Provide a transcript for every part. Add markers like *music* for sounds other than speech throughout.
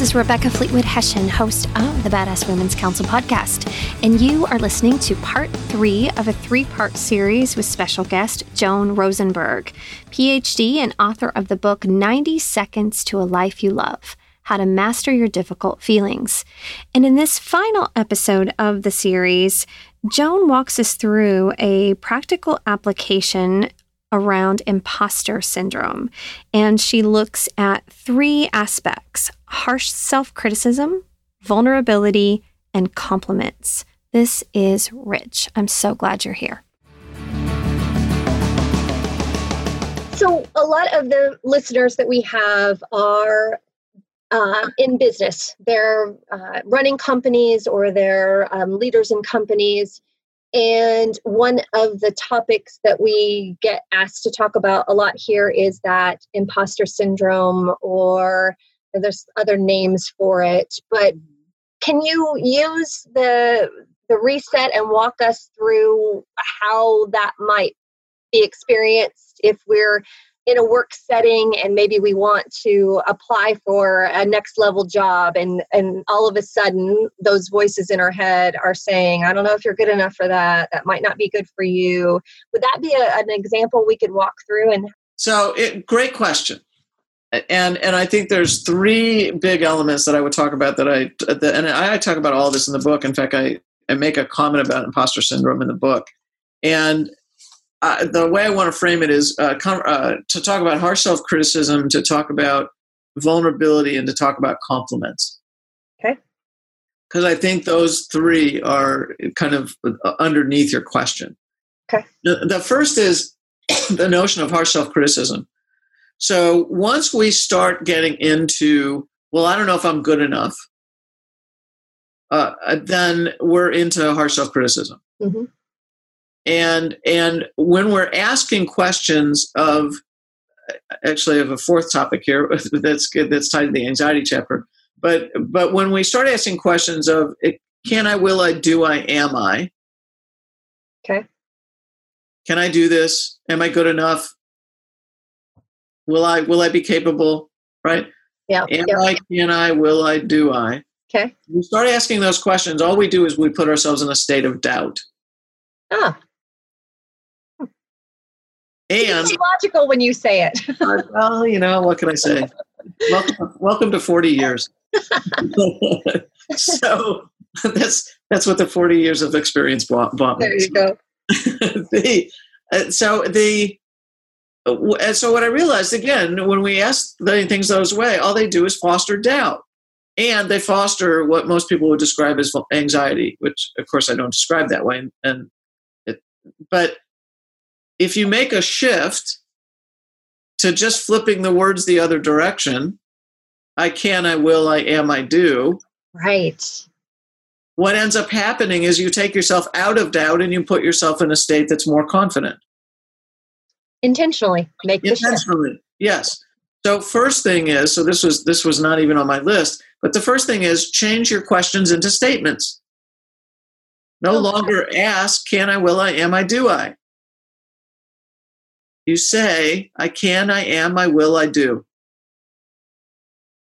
Is Rebecca Fleetwood Hession, host of the Badass Women's Council podcast, and you are listening to part three of a three part series with special guest Joan Rosenberg, PhD and author of the book 90 Seconds to a Life You Love How to Master Your Difficult Feelings. And in this final episode of the series, Joan walks us through a practical application around imposter syndrome. And she looks at three aspects harsh self criticism, vulnerability, and compliments. This is rich. I'm so glad you're here. So, a lot of the listeners that we have are uh, in business. They're uh, running companies or they're um, leaders in companies. And one of the topics that we get asked to talk about a lot here is that imposter syndrome, or there's other names for it. But mm-hmm. can you use the the reset and walk us through how that might be experienced if we're in a work setting and maybe we want to apply for a next level job and and all of a sudden those voices in our head are saying i don't know if you're good enough for that. That might not be good for you. Would that be a, an example we could walk through and so it, great question and and i think there's three big elements that i would talk about that i that, and i talk about all this in the book in fact i i make a comment about imposter syndrome in the book and uh, the way I want to frame it is uh, com- uh, to talk about harsh self criticism, to talk about vulnerability, and to talk about compliments. Okay. Because I think those three are kind of uh, underneath your question. Okay. The, the first is *clears throat* the notion of harsh self criticism. So once we start getting into, well, I don't know if I'm good enough, uh, then we're into harsh self criticism. Mm-hmm. And and when we're asking questions of actually I have a fourth topic here *laughs* that's good that's tied to the anxiety chapter but but when we start asking questions of can i will i do i am i? Okay. Can i do this? Am i good enough will i will i be capable right yeah am yeah. i can i will i do i okay we start asking those questions all we do is we put ourselves in a state of doubt ah and it's logical when you say it. uh, well, you know, what can I say? welcome, welcome to 40 years. *laughs* so that's that's what the 40 years of experience bought. bought there you go. *laughs* the, uh, so the uh, so what I realized again when we ask things those way, all they do is foster doubt, and they foster what most people would describe as anxiety, which of course I don't describe that way. And, and it, but if you make a shift to just flipping the words the other direction, I can, I will, I am, I do. Right. What ends up happening is you take yourself out of doubt and you put yourself in a state that's more confident. Intentionally make intentionally. Yes. So first thing is, so this was this was not even on my list, but the first thing is change your questions into statements. No okay. longer ask, can I, will I, am I, do I? You say, I can, I am, I will, I do.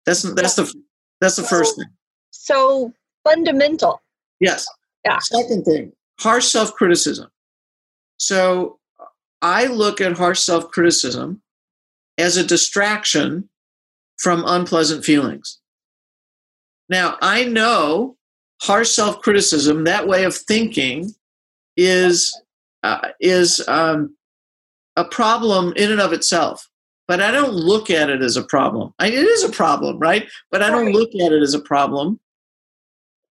That's that's the that's the first thing. So fundamental. Yes. Yeah. Second thing, harsh self-criticism. So I look at harsh self-criticism as a distraction from unpleasant feelings. Now, I know harsh self-criticism, that way of thinking, is uh, is um, a problem in and of itself. But i don't look at it as a problem. I, it is a problem right? But i don't look at it as a problem.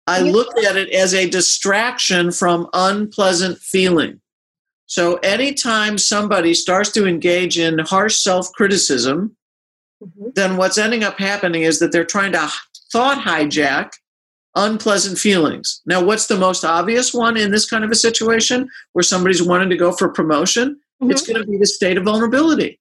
I look at it as a distraction from unpleasant feeling so anytime somebody starts to engage in harsh self-criticism mm-hmm. then what's ending up happening is that they're trying to thought hijack unpleasant feelings. Now what's the most obvious one in this kind of a situation where somebody's wanting to go for promotion? Mm-hmm. it's going to be the state of vulnerability.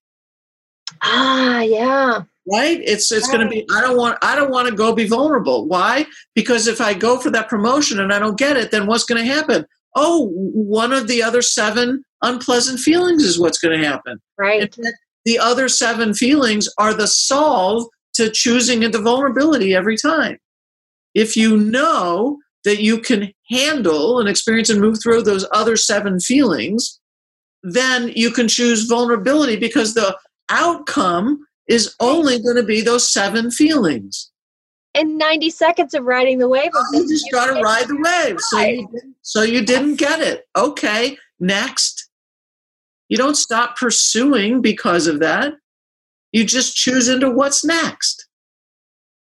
Ah yeah. Right? It's it's right. going to be i don't want i don't want to go be vulnerable. Why? Because if i go for that promotion and i don't get it then what's going to happen oh one of the other seven unpleasant feelings is what's going to happen right the other seven feelings are the solve to to choosing into vulnerability every time. If you know that you can handle and experience and move through those other seven feelings, then you can choose vulnerability because the outcome is only going to be those seven feelings. And 90 seconds of riding the wave. Oh, you just got to ride the wave. So you, so you didn't get it. Okay, next. You don't stop pursuing because of that. You just choose into what's next.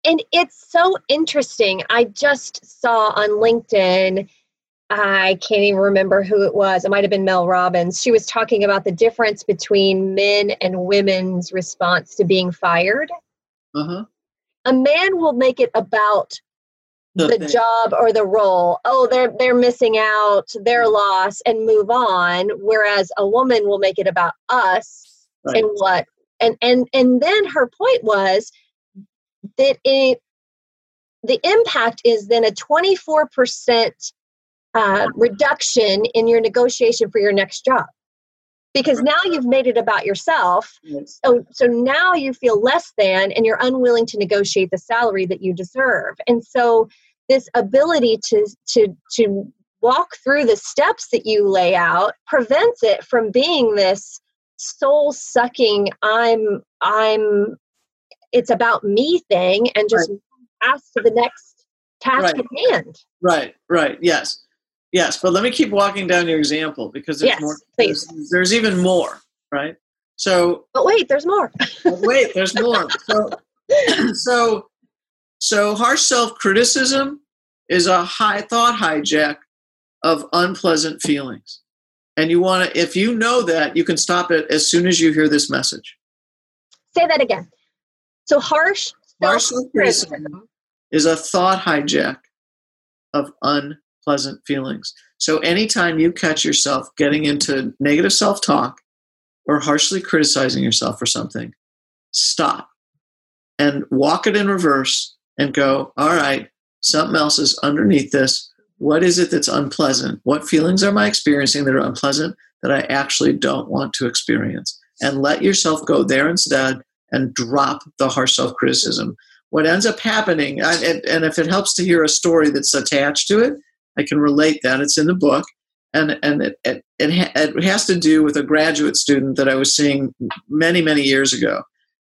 And it's so interesting. I just saw on LinkedIn, I can't even remember who it was. It might have been Mel Robbins. She was talking about the difference between men and women's response to being fired. Uh-huh. A man will make it about the, the job or the role. Oh, they're they're missing out, their loss, and move on. Whereas a woman will make it about us right. and what and and and then her point was that it the impact is then a 24% uh, reduction in your negotiation for your next job because mm-hmm. now you've made it about yourself. So, so now you feel less than and you're unwilling to negotiate the salary that you deserve. And so this ability to to to walk through the steps that you lay out prevents it from being this soul sucking i'm i'm it's about me thing and just right. pass to the next task right. at hand. Right. Right. Yes yes but let me keep walking down your example because there's yes, more please. There's, there's even more right? So but wait there's more. *laughs* Wait there's more. So *clears throat* so so harsh self-criticism is a high thought hijack of unpleasant feelings. And you want to if you know that you can stop it as soon as you hear this message. Say that again. So harsh harsh criticism is a thought hijack of unpleasant feelings so anytime you catch yourself getting into negative self-talk or harshly criticizing yourself for something stop and walk it in reverse and go all right something else is underneath this what is it that's unpleasant? What feelings am I experiencing that are unpleasant that I actually don't want to experience? And let yourself go there instead and drop the harsh self criticism. What ends up happening, and if it helps to hear a story that's attached to it, I can relate that. It's in the book. And, and it, it, it, it has to do with a graduate student that I was seeing many, many years ago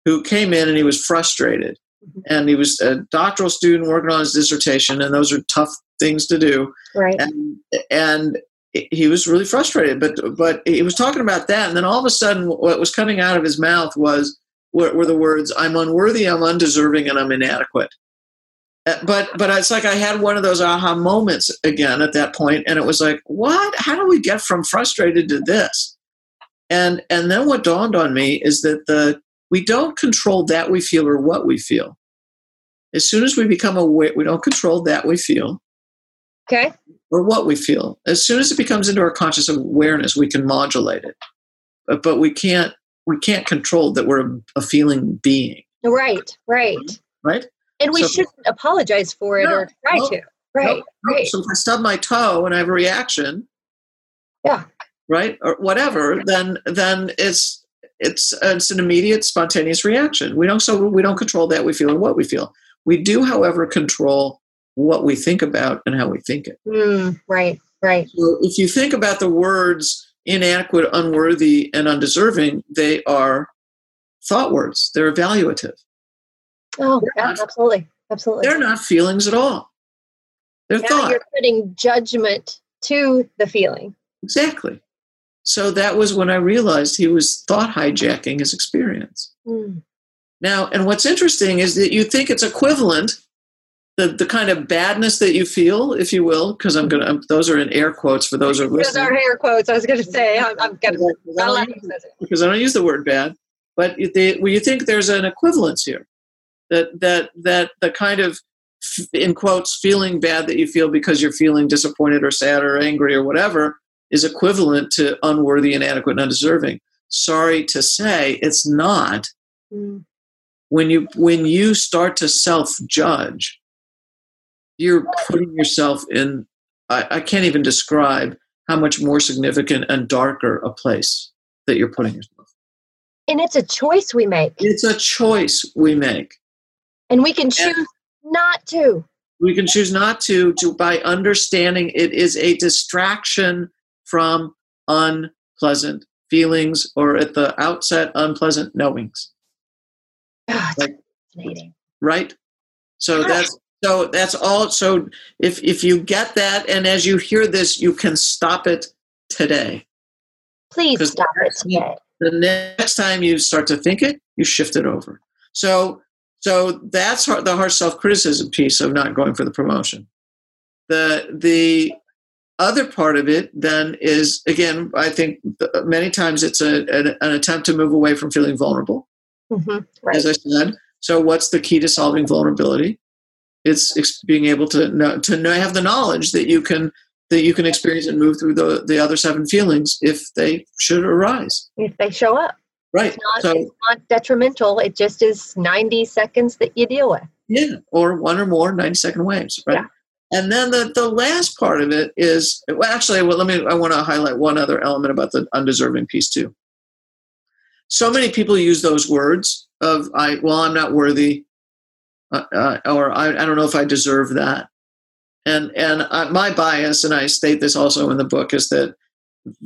who came in and he was frustrated mm-hmm. and he was a doctoral student working on his dissertation and those are tough things to do. Right. And, and he was really frustrated, but but he was talking about that, and then all of a sudden, what was coming out of his mouth was were, were the words, "I'm unworthy, I'm undeserving, and I'm inadequate." But but it's like I had one of those aha moments again at that point, and it was like, what? How do we get from frustrated to this? And and then what dawned on me is that the we don't control that we feel or what we feel. As soon as we become aware, we don't control that we feel. Okay. Or what we feel. As soon as it becomes into our conscious awareness, we can modulate it. But, but we can't we can't control that we're a feeling being. Right, right. Right? And we so, shouldn't apologize for it no, or try no, to. Right. No, right. So if I stub my toe and I have a reaction, yeah. Right? Or whatever, then then it's it's it's an immediate spontaneous reaction. We don't so we don't control that we feel what we feel. We do, however, control what we think about and how we think it. Mm, right, right. So if you think about the words inadequate, unworthy, and undeserving, they are thought words. They're evaluative. Oh, yeah, not, absolutely. Absolutely. They're not feelings at all. They're now thought. You're putting judgment to the feeling. Exactly. So that was when I realized he was thought hijacking his experience. Mm. Now, and what's interesting is that you think it's equivalent the, the kind of badness that you feel, if you will, because I'm gonna those are in air quotes for those who are listening. Those are air quotes. I was gonna say I'm, I'm gonna because I don't use the word bad, but they, well, you think there's an equivalence here that that that the kind of in quotes feeling bad that you feel because you're feeling disappointed or sad or angry or whatever is equivalent to unworthy, inadequate, and undeserving. Sorry to say, it's not. Mm. When you when you start to self judge you're putting yourself in I, I, can't even describe how much more significant and darker a place that you're putting yourself and it's a choice we make it's a choice we make And we can choose and not to. We can choose not to, to by understanding it is a distraction from unpleasant feelings or at the outset unpleasant knowings. Ah, oh, like, fascinating. Right? So that's so that's all so if if you get that and as you hear this you can stop it today. Please stop it today. The next time you start to think it, you shift it over. So so that's the harsh self-criticism piece of not going for the promotion. The the other part of it then is again i think many times it's a, an, an attempt to move away from feeling vulnerable mm-hmm, right. as i said so what's the key to solving vulnerability it's being able to know, to know, have the knowledge that you can that you can experience and move through the, the other seven feelings if they should arise if they show up right it's not, so, it's not detrimental it just is 90 seconds that you deal with yeah or one or more 90 second waves right yeah. And then the, the last part of it is well, actually, well, let me. I want to highlight one other element about the undeserving piece too. So many people use those words of "I well, I'm not worthy," uh, uh, or I, I don't know if I deserve that. And and I, my bias, and I state this also in the book, is that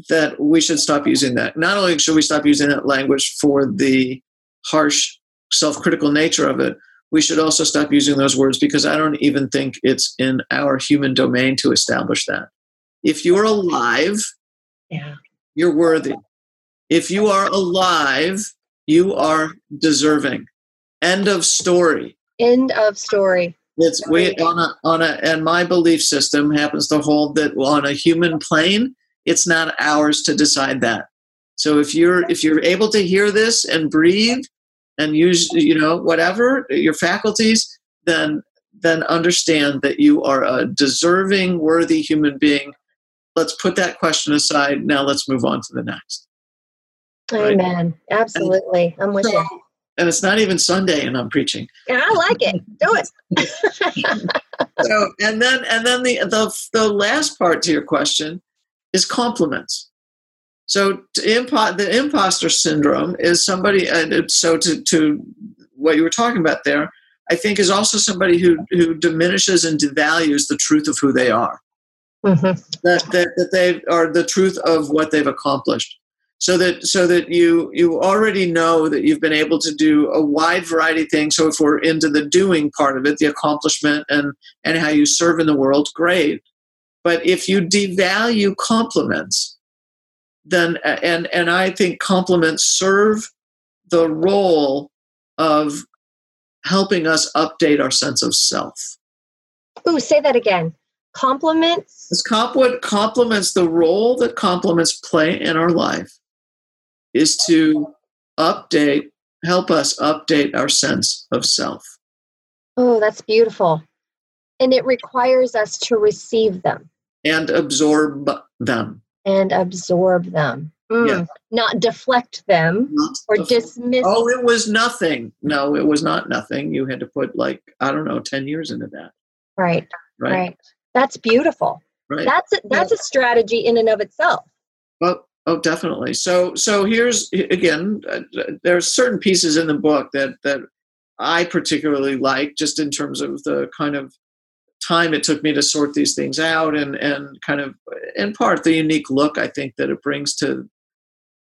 that we should stop using that. Not only should we stop using that language for the harsh, self-critical nature of it, we should also stop using those words because I don't even think it's in our human domain to establish that. If you're alive, yeah. you're worthy. If you are alive, you are deserving. End of story. End of story. It's we on a on a and my belief system happens to hold that on a human plane, it's not ours to decide that. So if you're if you're able to hear this and breathe and use you know whatever your faculties then then understand that you are a deserving worthy human being. Let's put that question aside. Now let's move on to the next. Amen. Right? absolutely. And, i'm with so, you and it's not even sunday and i'm preaching. And i like it. Do it. *laughs* So and then and then the, the the last part to your question is compliments so impo- the imposter syndrome is somebody, uh, so to, to what you were talking about there, I think is also somebody who, who diminishes and devalues the truth of who they are. Mm-hmm. That, that, that they are the truth of what they've accomplished. So that so that you you already know that you've been able to do a wide variety of things. So if we're into the doing part of it, the accomplishment and and how you serve in the world, great. But if you devalue compliments, then and and I think compliments serve the role of helping us update our sense of self. Ooh, say that again. Compliments. Comp what compliments the role that compliments play in our life is to update, help us update our sense of self. Oh, that's beautiful. And it requires us to receive them and absorb them and absorb them. Mm, yeah. Not deflect them not or deflect. dismiss. Oh, it was nothing. No, it was not nothing. You had to put like I don't know, ten years into that. Right. Right. right. That's beautiful. Right. That's a, that's yeah. a strategy in and of itself. Well, oh, definitely. So so here's again, uh, there are certain pieces in the book that that I particularly like, just in terms of the kind of time it took me to sort these things out and and kind of in part the unique look I think that it brings to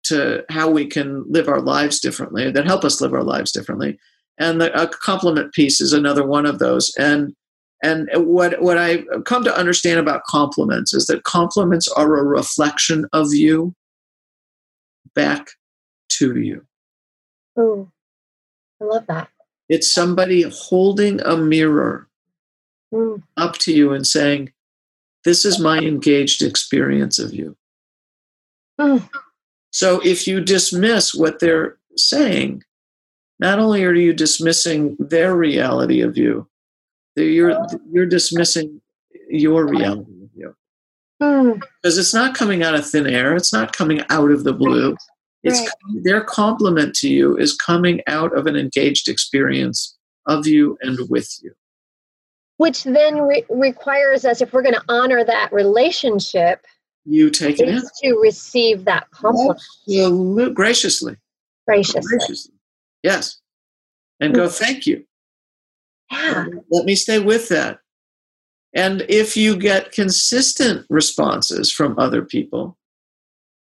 to how we can live our lives differently that help us live our lives differently and the a compliment piece is another one of those and and what what I come to understand about compliments is that compliments are a reflection of you back to you. Oh, I love that. It's somebody holding a mirror. Up to you and saying, This is my engaged experience of you. Mm. So if you dismiss what they're saying, not only are you dismissing their reality of you, you're, you're dismissing your reality of you. Mm. Because it's not coming out of thin air, it's not coming out of the blue. It's right. their compliment to you is coming out of an engaged experience of you and with you which then re- requires us if we're going to honor that relationship you take it in. to receive that compliment Absolutely. graciously graciously graciously yes and go mm. thank you Yeah. Let me stay with that. And if you get consistent responses from other people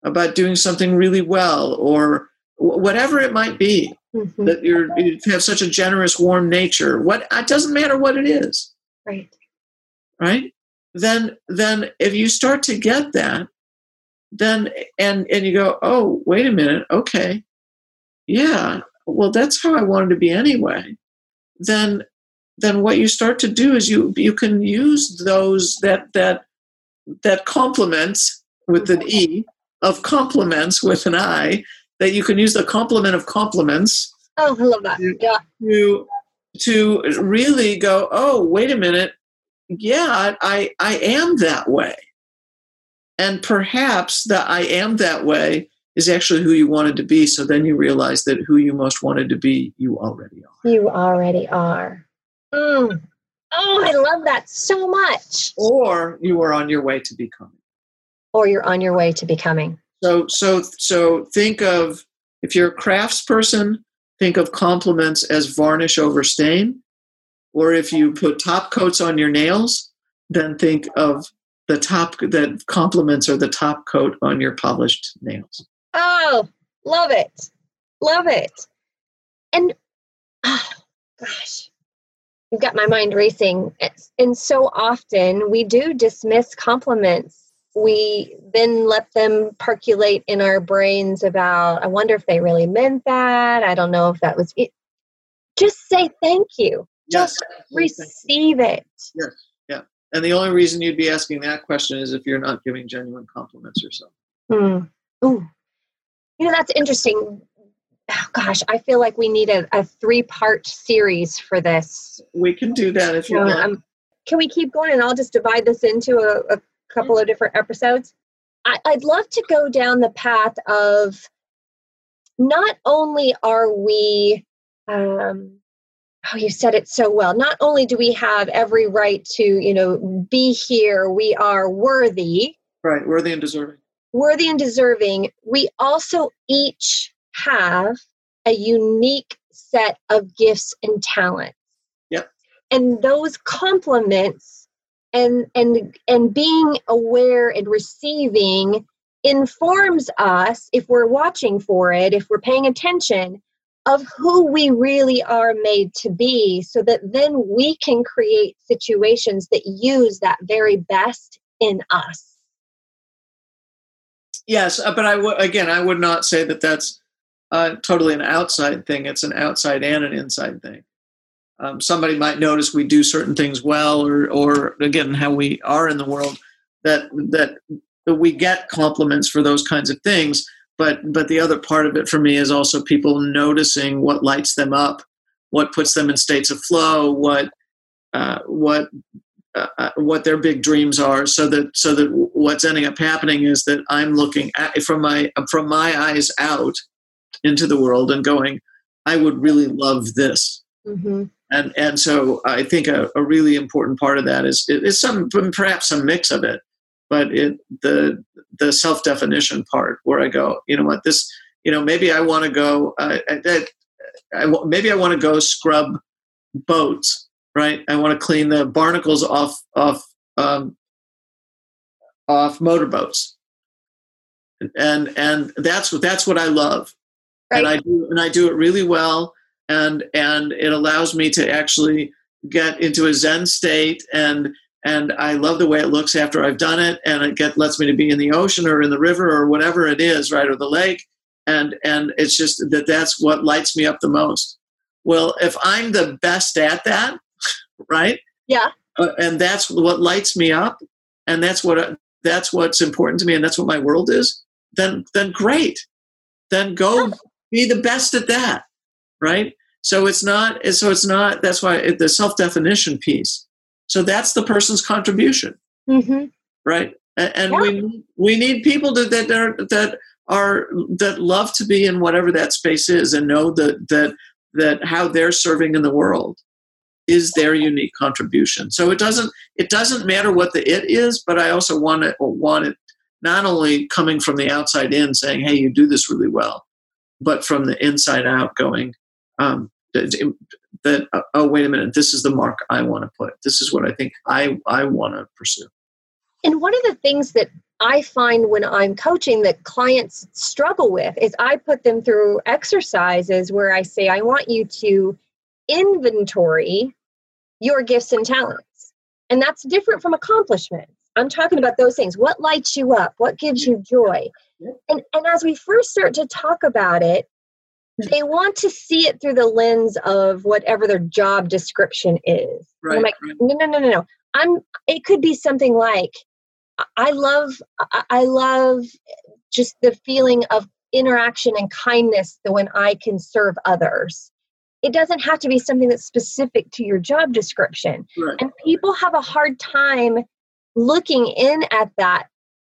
about doing something really well or whatever it might be, mm-hmm. that you're, you have such a generous, warm nature, what it doesn't matter what it is. Right. Right? Then then if you start to get that, then and and you go, oh, wait a minute, okay. Yeah, well that's how I wanted to be anyway. Then then what you start to do is you you can use those that that that complements with an e of complements with an i that you can use the complement of complements oh i love that yeah to to really go oh wait a minute yeah i i am that way and perhaps that i am that way is actually who you wanted to be so then you realize that who you most wanted to be you already are you already are Mm. Oh, I love that so much. Or you are on your way to becoming. Or you're on your way to becoming. So so so think of if you're a crafts person, think of compliments as varnish over stain. Or if you put top coats on your nails, then think of the top that compliments are the top coat on your polished nails. Oh, love it. Love it. And oh *sighs* gosh, you've got my mind racing. And so often we do dismiss compliments. We then let them percolate in our brains about, I wonder if they really meant that. I don't know if that was it. Just say thank you. Yes. Just receive it. Yes. Yeah. And the only reason you'd be asking that question is if you're not giving genuine compliments yourself. Hmm. Ooh. You know, that's interesting oh gosh, I feel like we need a, a three part series for this. We can do that if you want. Um, can we keep going and I'll just divide this into a, a couple of different episodes? I, I'd love to go down the path of not only are we, um, oh, you said it so well. Not only do we have every right to, you know, be here, we are worthy. Right, worthy and deserving. Worthy and deserving. We also each have a unique set of gifts and talents. Yep. And those complements and and and being aware and receiving informs us if we're watching for it, if we're paying attention of who we really are made to be so that then we can create situations that use that very best in us. Yes, uh, but I w- again I would not say that that's uh, totally an outside thing. It's an outside and an inside thing. Um, somebody might notice we do certain things well, or, or again, how we are in the world. That that we get compliments for those kinds of things. But but the other part of it for me is also people noticing what lights them up, what puts them in states of flow, what uh, what uh, uh what their big dreams are so that so that what's ending up happening is that i'm looking at from my from my eyes out into the world and going, I would really love this. Mm-hmm. And and so I think a, a, really important part of that is is some perhaps some mix of it, but it the the self definition part where I go, you know what this, you know maybe I want to go, uh, I, I, maybe I want to go scrub boats, right? I want to clean the barnacles off off um, off motorboats, and and that's what that's what I love right. and I do and I do it really well, and and it allows me to actually get into a Zen state and and I love the way it looks after I've done it, and it get lets me to be in the ocean or in the river or whatever it is, right, or the lake, and and it's just that that's what lights me up the most. Well, if I'm the best at that, *laughs* right? Yeah. Uh, and that's what lights me up, and that's what that's what's important to me, and that's what my world is. Then then great, then go be the best at that right so it's not so it's not that's why it, the self-definition piece so that's the person's contribution mm-hmm. right and, and yeah. we we need people to, that are that are that love to be in whatever that space is and know that that that how they're serving in the world is their unique contribution so it doesn't it doesn't matter what the it is but i also want it want it not only coming from the outside in saying hey you do this really well but from the inside out going um, that uh, oh wait a minute. This is the mark i want to put. This is what i think i i want to pursue. And one of the things that i find when i'm coaching that clients struggle with is i put them through exercises where i say i want you to inventory your gifts and talents. And that's different from accomplishments i'm talking about those things. What lights you up? What gives you joy? And and as we first start to talk about it they want to see it through the lens of whatever their job description is. Right, I'm like, right. no, no, no, no, no. I'm. It could be something like, I love, I love just the feeling of interaction and kindness that when I can serve others. It doesn't have to be something that's specific to your job description. Right. And people have a hard time looking in at that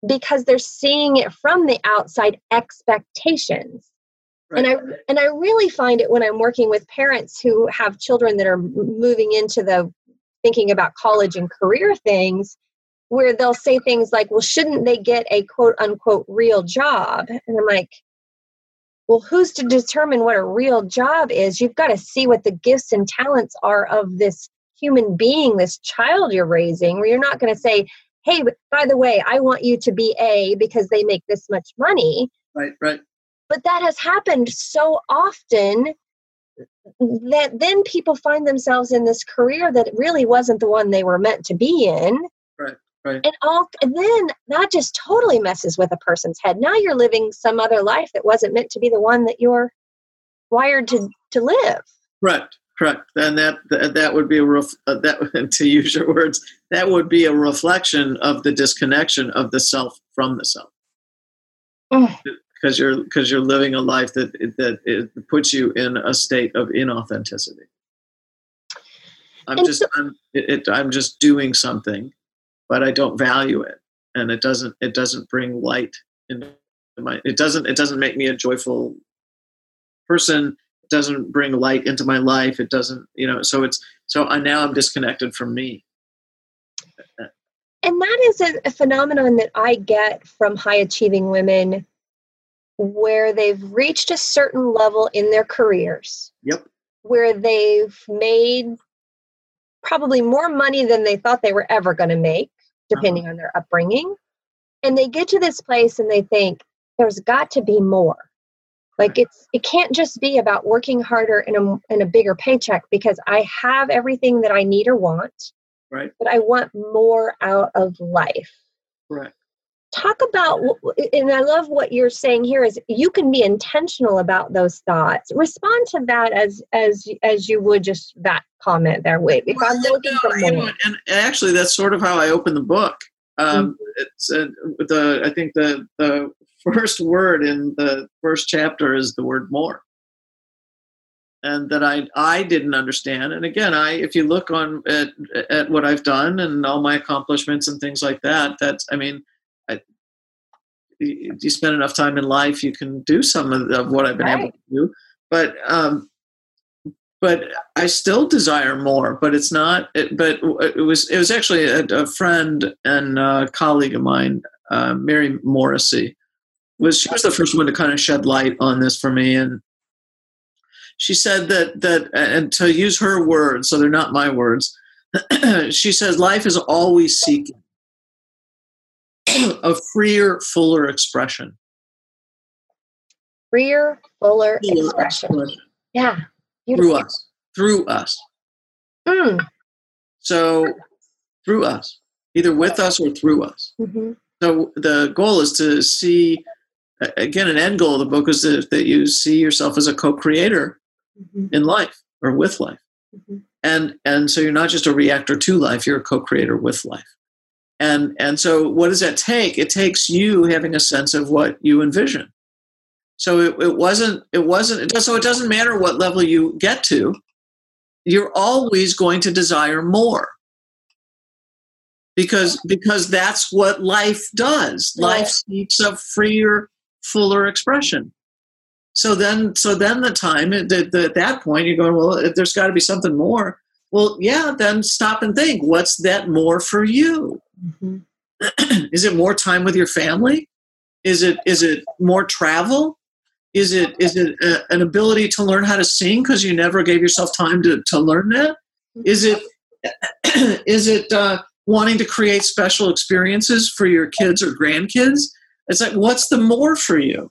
because they're seeing it from the outside expectations and i and i really find it when i'm working with parents who have children that are moving into the thinking about college and career things where they'll say things like well shouldn't they get a quote unquote real job? And i'm like well who's to determine what a real job is? You've got to see what the gifts and talents are of this human being this child you're raising where you're not going to say hey by the way i want you to be a because they make this much money right right but that has happened so often that then people find themselves in this career that really wasn't the one they were meant to be in. Right right. And all and then that just totally messes with a person's head. Now you're living some other life that wasn't meant to be the one that you're wired to to live. Correct correct. And that that would be a ref, uh, that *laughs* to use your words that would be a reflection of the disconnection of the self from the self. Mm. Because you're because you're living a life that that it puts you in a state of inauthenticity. I'm And just so- I'm it, it, I'm just doing something, but I don't value it, and it doesn't it doesn't bring light into my it doesn't it doesn't make me a joyful person. It doesn't bring light into my life. It doesn't you know so it's so I now I'm disconnected from me. and that is a, a phenomenon that i get from high achieving women where they've reached a certain level in their careers Yep. where they've made probably more money than they thought they were ever going to make, uh-huh. depending on their upbringing. And they get to this place and they think, there's got to be more. Like it's it can't just be about working harder and a, and a bigger paycheck because I have everything that I need or want, Right. but I want more out of life Correct. Talk about and i love what you're saying here is you can be intentional about those thoughts respond to that as as as you would just that comment there wait if i'm Well, looking no, for you know, more and actually, that's sort of how I open the book. Um, It's uh, the I think the the *laughs* first word in the first chapter is the word more, and that I I didn't understand. And again, I if you look on at at what I've done and all my accomplishments and things like that, that's I mean. You spend enough time in life, you can do some of, of what I've been able to do. But um, but I still desire more. But it's not. It, but it was it was actually a, a friend and a colleague of mine, uh, Mary Morrissey, was she was the first one to kind of shed light on this for me, and she said that that and to use her words, so they're not my words. *clears throat* she says life is always seeking a freer, fuller expression. freer fuller Fuller expression yeah through us, through us. Mm, So through us, either with us or through us. mhm. So the goal is to see, again, an end goal of the book is that, that you see yourself as a co-creator Mhm. in life or with life. Mhm. And, and so you're not just a reactor to life, you're a co-creator with life. And, and so what does that take? It takes you having a sense of what you envision. So it, it wasn't, it wasn't, it does, so it doesn't matter what level you get to, you're always going to desire more because because that's what life does life Right. seeks a freer fuller expression so then so then the time at, at that point you're going well there's got to be something more well yeah then stop and think what's that more for you Mhm. *clears throat* is it more time with your family is it is it more travel Is it is it a, an ability to learn how to sing because you never gave yourself time to, to learn that? Is it *clears throat* is it uh, wanting to create special experiences for your kids or grandkids? It's like what's the more for you,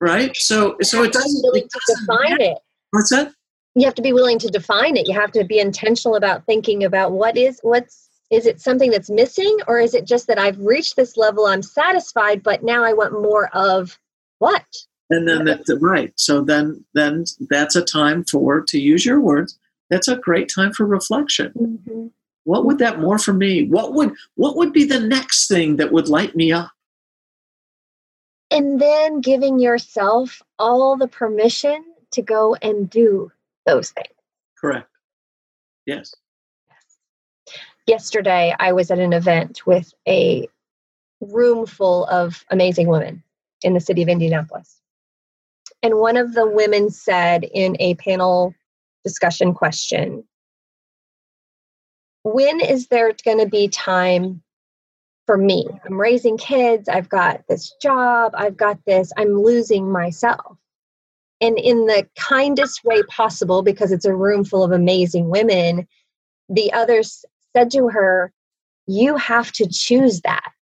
right? So so it doesn't, really it to define it. What's that? You have to be willing to define it. You have to be intentional about thinking about what is what's is it something that's missing or is it just that I've reached this level, I'm satisfied, but now I want more of what? and then that's right so then then that's a time for to use your words that's a great time for reflection Mm-hmm. what would that more for me what would what would be the next thing that would light me up And then giving yourself all the permission to go and do those things. correct yes Yesterday, I was at an event with a room full of amazing women in the city of Indianapolis. And one of the women said in a panel discussion question, When is there going to be time for me? I'm raising kids, I've got this job, I've got this, I'm losing myself. And in the kindest way possible, because it's a room full of amazing women, the others said to her, You have to choose that.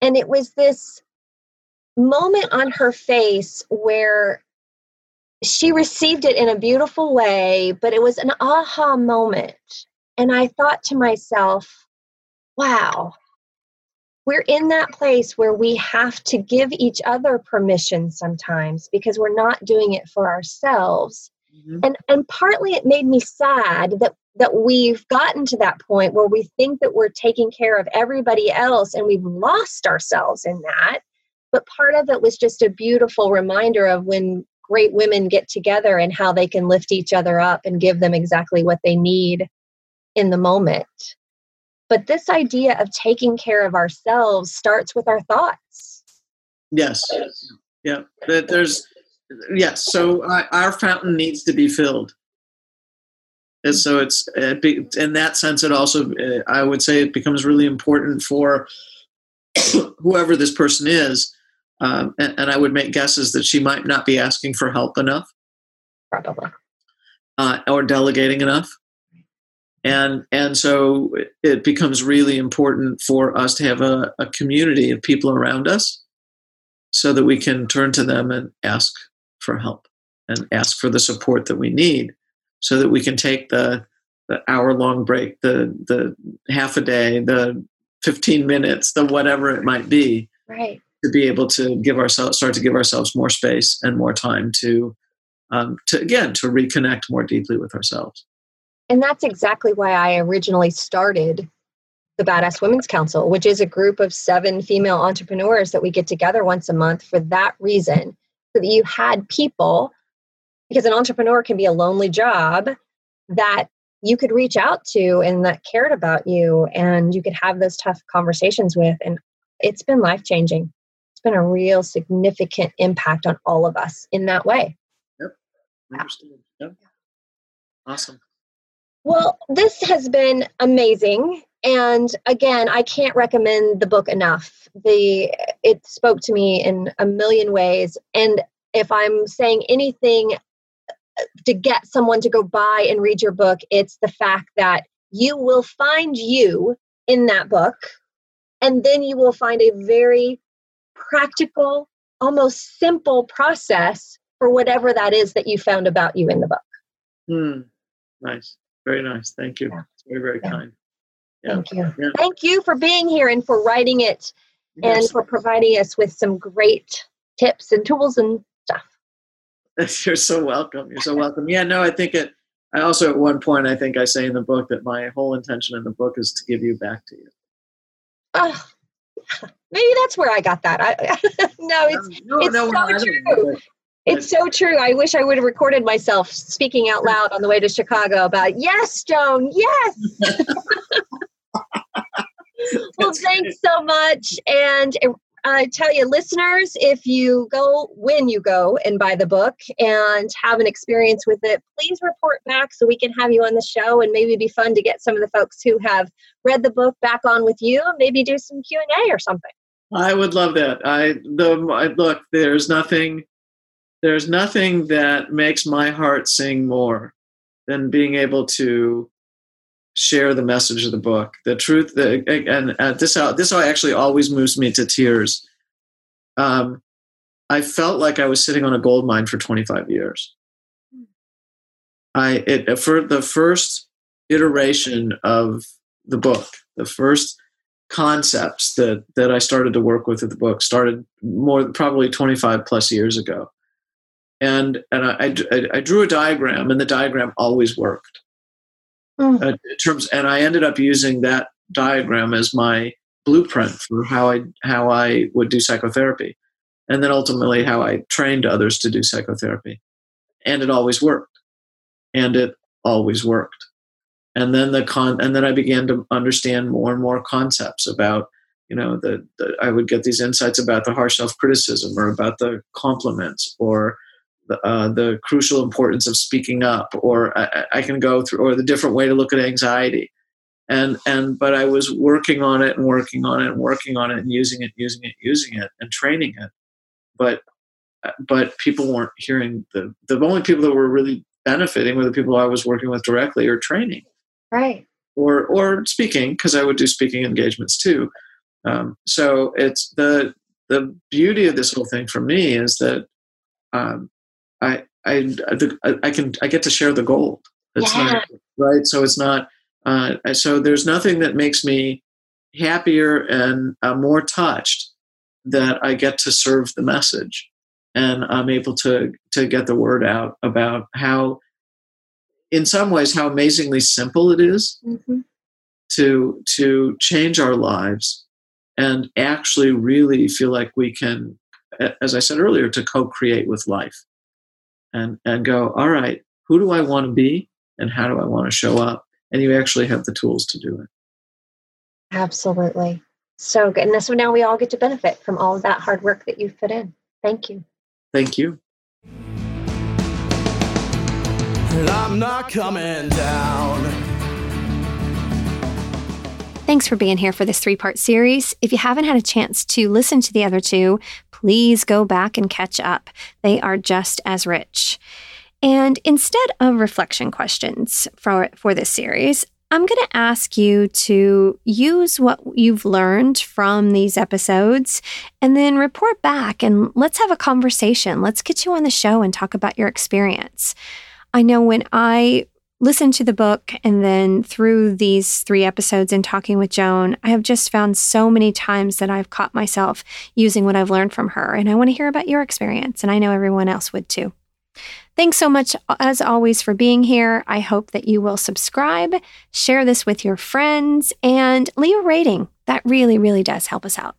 And it was this moment on her face where she received it in a beautiful way, but it was an aha moment. And I thought to myself, wow, we're in that place where we have to give each other permission sometimes because we're not doing it for ourselves. Mhm. And and partly it made me sad that that we've gotten to that point where we think that we're taking care of everybody else and we've lost ourselves in that. But part of it was just a beautiful reminder of when great women get together and how they can lift each other up and give them exactly what they need in the moment. But this idea of taking care of ourselves starts with our thoughts. yes yeah there's yes so our fountain needs to be filled and so it's uh, in that sense it also uh, i would say it becomes really important for *coughs* whoever this person is um, and, and i would make guesses that she might not be asking for help enough. Probably. uh, or delegating enough. And and so it- it becomes really important for us to have a, a community of people around us so that we can turn to them and ask for help and ask for the support that we need so that we can take the the hour long break the the half a day the 15 minutes the whatever it might be Right. to be able to give ourselves start to give ourselves more space and more time to um, to again to reconnect more deeply with ourselves And that's exactly why I originally started the Badass Women's Council, which is a group of seven female entrepreneurs that we get together once a month for that reason. So that you had people, because an entrepreneur can be a lonely job, that you could reach out to and that cared about you and you could have those tough conversations with. And it's been life changing. It's been a real significant impact on all of us in that way. yep Understood. Yep. Awesome. Well, this has been amazing. And again, I can't recommend the book enough. The it spoke to me in a million ways. And if I'm saying anything to get someone to go buy and read your book, it's the fact that you will find you in that book. And then you will find a very practical, almost simple process for whatever that is that you found about you in the book. Hmm. Nice. Very nice. Thank you. Yeah. Very, very Yeah. kind. Yeah. Thank you. Thank you for being here and for writing it and for providing us with some great tips and tools and. *laughs* You're so welcome. You're so welcome. Yeah, no, I think it. I also, at one point, I think I say in the book that my whole intention in the book is to give you back to you. Oh, maybe that's where I got that. I, *laughs* no, it's Um, no, it's no, so true. it's so true. I wish I would have recorded myself speaking out *laughs* loud on the way to Chicago about yes, Joan, yes. well, thanks so much. And I tell you, listeners, if you go, when you go and buy the book and have an experience with it, please report back so we can have you on the show and maybe be fun to get some of the folks who have read the book back on with you and maybe do some Q&A or something. I would love that. I the I, look. There's nothing. There's nothing that makes my heart sing more than being able to share the message of the book. The truth, the, and uh, this this actually always moves me to tears. Um, I felt like I was sitting on a gold mine for 25 years. I it for the first iteration of the book, the first concepts that that I started to work with at the book started more probably 25 plus years ago. And and I, I, I drew a diagram, and the diagram always worked. Mm. Uh, terms, and I ended up using that diagram as my blueprint for how I how I would do psychotherapy, and then ultimately how I trained others to do psychotherapy, and it always worked, and it always worked. And then the con and then i began to understand more and more concepts about you know the i would get these insights about the harsh self-criticism or about the compliments or uh, the crucial importance of speaking up or I, I can go through or the different way to look at anxiety. And and but i was working on it and working on it and working on it and using it using it using it and training it. But but people weren't hearing the the only people that were really benefiting were the people i was working with directly or training. Right. Or or speaking because i would do speaking engagements too. Um, so it's the the beauty of this whole thing for me is that um, I, I I can I get to share the gold. It's yeah. not right. So it's not. Uh, so there's nothing that makes me happier and uh, more touched that I get to serve the message, and I'm able to to get the word out about how in some ways how amazingly simple it is mm-hmm. to to change our lives and actually really feel like we can as i said earlier to co-create with life and and go all right who do i want to be and how do i want to show up? And you actually have the tools to do it. Absolutely. So good and so now we all get to benefit from all of that hard work that you've put in. Thank you. Thank you. And I'm not coming down. Thanks for being here for this three part series. If you haven't had a chance to listen to the other two, please go back and catch up. They are just as rich. And instead of reflection questions for, for this series, I'm going to ask you to use what you've learned from these episodes and then report back and let's have a conversation. Let's get you on the show and talk about your experience. I know when I listened to the book and then through these three episodes and talking with Joan, I have just found so many times that I've caught myself using what I've learned from her. And I want to hear about your experience, and I know everyone else would too. Thanks so much, as always, for being here. I hope that you will subscribe, share this with your friends, and leave a rating. That really, really does help us out.